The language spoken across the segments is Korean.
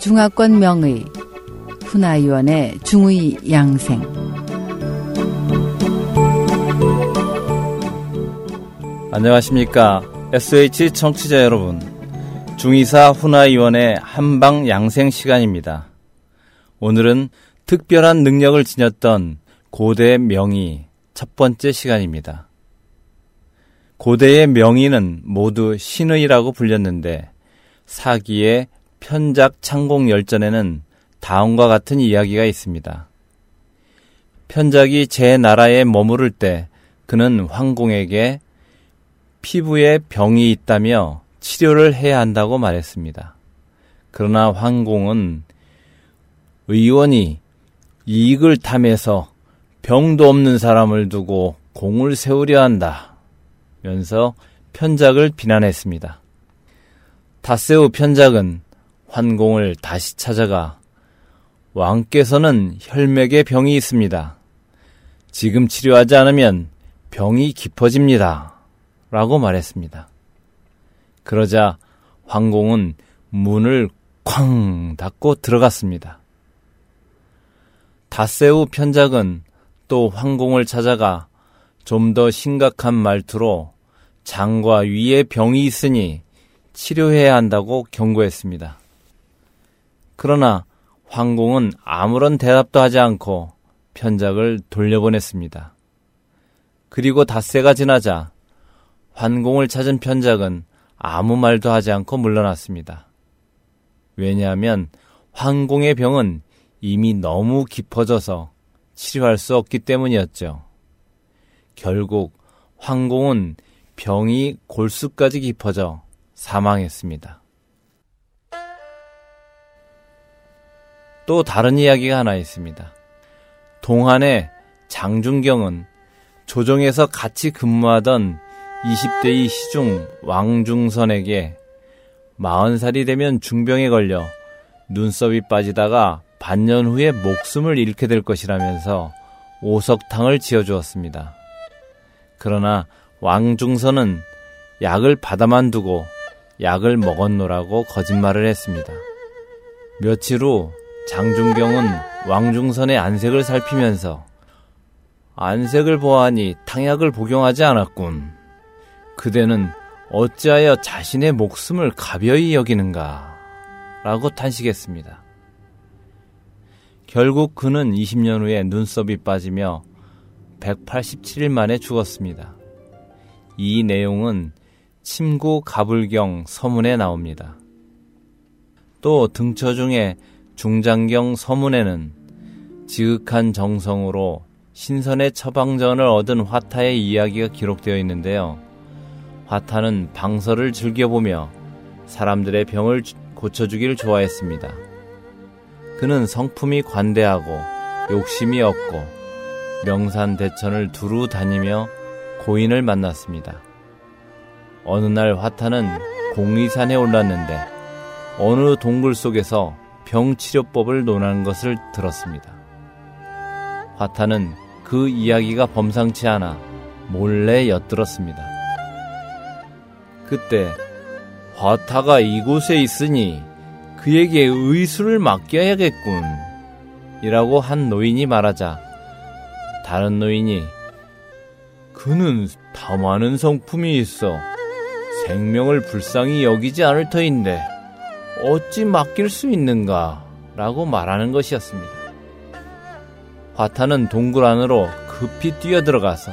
중화권 명의 훈아위원의 중의 양생. 안녕하십니까. SH 청취자 여러분. 중의사 훈아위원의 한방 양생 시간입니다. 오늘은 특별한 능력을 지녔던 고대 명의 첫 번째 시간입니다 고대의 명의는 모두 신의라고 불렸는데 사기의 편작 창공 열전에는 다음과 같은 이야기가 있습니다. 편작이 제 나라에 머무를 때 그는 황공에게 피부에 병이 있다며 치료를 해야 한다고 말했습니다. 그러나 황공은 의원이 이익을 탐해서 병도 없는 사람을 두고 공을 세우려 한다. 면서 편작을 비난했습니다. 다세우 편작은 환공을 다시 찾아가 왕께서는 혈맥에 병이 있습니다. 지금 치료하지 않으면 병이 깊어집니다. 라고 말했습니다. 그러자 황공은 문을 쾅 닫고 들어갔습니다. 다세우 편작은 또 황공을 찾아가 좀 더 심각한 말투로 장과 위에 병이 있으니 치료해야 한다고 경고했습니다. 그러나 황공은 아무런 대답도 하지 않고 편작을 돌려보냈습니다. 그리고 닷새가 지나자 환공을 찾은 편작은 아무 말도 하지 않고 물러났습니다. 왜냐하면 황공의 병은 이미 너무 깊어져서 치료할 수 없기 때문이었죠. 결국 황공은 병이 골수까지 깊어져 사망했습니다. 또 다른 이야기가 하나 있습니다. 동안의 장준경은 조정에서 같이 근무하던 20대의 시중 왕중선에게 40살이 되면 중병에 걸려 눈썹이 빠지다가 반년 후에 목숨을 잃게 될 것이라면서 오석탕을 지어주었습니다. 그러나 왕중선은 약을 받아만 두고 약을 먹었노라고 거짓말을 했습니다. 며칠 후 장중경은 왕중선의 안색을 살피면서 안색을 보아하니 탕약을 복용하지 않았군. 그대는 어찌하여 자신의 목숨을 가벼이 여기는가? 라고 탄식했습니다. 결국 그는 20년 후에 눈썹이 빠지며 187일 만에 죽었습니다. 이 내용은 침구 가불경 서문에 나옵니다. 또 등처 중에 중장경 서문에는 지극한 정성으로 신선의 처방전을 얻은 화타의 이야기가 기록되어 있는데요. 화타는 방설을 즐겨보며 사람들의 병을 고쳐주기를 좋아했습니다. 그는 성품이 관대하고 욕심이 없고 명산 대천을 두루 다니며 고인을 만났습니다. 어느 날 화타는 공리산에 올랐는데 어느 동굴 속에서 병치료법을 논하는 것을 들었습니다. 화타는 그 이야기가 범상치 않아 몰래 엿들었습니다. 그때 화타가 이곳에 있으니 그에게 의술을 맡겨야겠군. 이라고 한 노인이 말하자 다른 노인이 그는 다 많은 성품이 있어 생명을 불쌍히 여기지 않을 터인데 어찌 맡길 수 있는가? 라고 말하는 것이었습니다. 화타는 동굴 안으로 급히 뛰어들어가서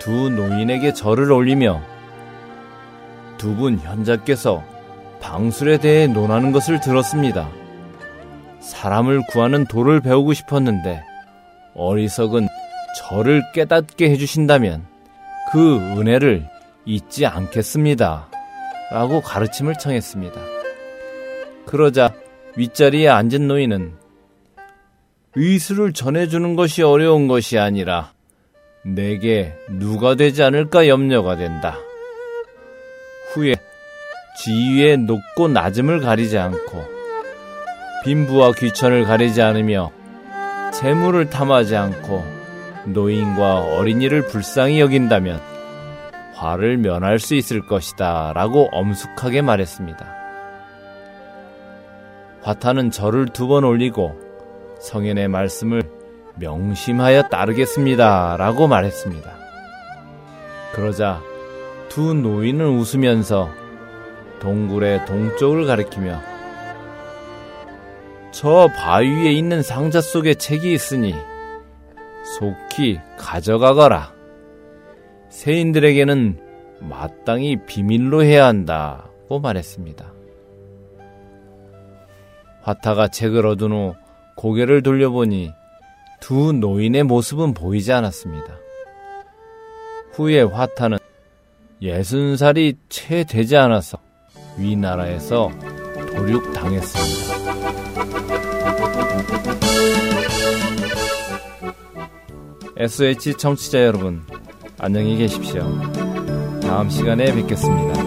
두 노인에게 절을 올리며 두 분 현자께서 방술에 대해 논하는 것을 들었습니다. 사람을 구하는 도를 배우고 싶었는데 어리석은 저를 깨닫게 해주신다면 그 은혜를 잊지 않겠습니다. 라고 가르침을 청했습니다. 그러자 윗자리에 앉은 노인은 의술을 전해주는 것이 어려운 것이 아니라 내게 누가 되지 않을까 염려가 된다. 후에 지위의 높고 낮음을 가리지 않고 빈부와 귀천을 가리지 않으며 재물을 탐하지 않고 노인과 어린이를 불쌍히 여긴다면 화를 면할 수 있을 것이다 라고 엄숙하게 말했습니다. 화타는 절을 두 번 올리고 성현의 말씀을 명심하여 따르겠습니다 라고 말했습니다. 그러자 두 노인은 웃으면서 동굴의 동쪽을 가리키며 저 바위 위에 있는 상자 속에 책이 있으니 속히 가져가거라. 세인들에게는 마땅히 비밀로 해야 한다고 말했습니다. 화타가 책을 얻은 후 고개를 돌려보니 두 노인의 모습은 보이지 않았습니다. 후에 화타는 예순 살이 채 되지 않아서 위나라에서 도륙당했습니다. SH 청취자 여러분, 안녕히 계십시오. 다음 시간에 뵙겠습니다.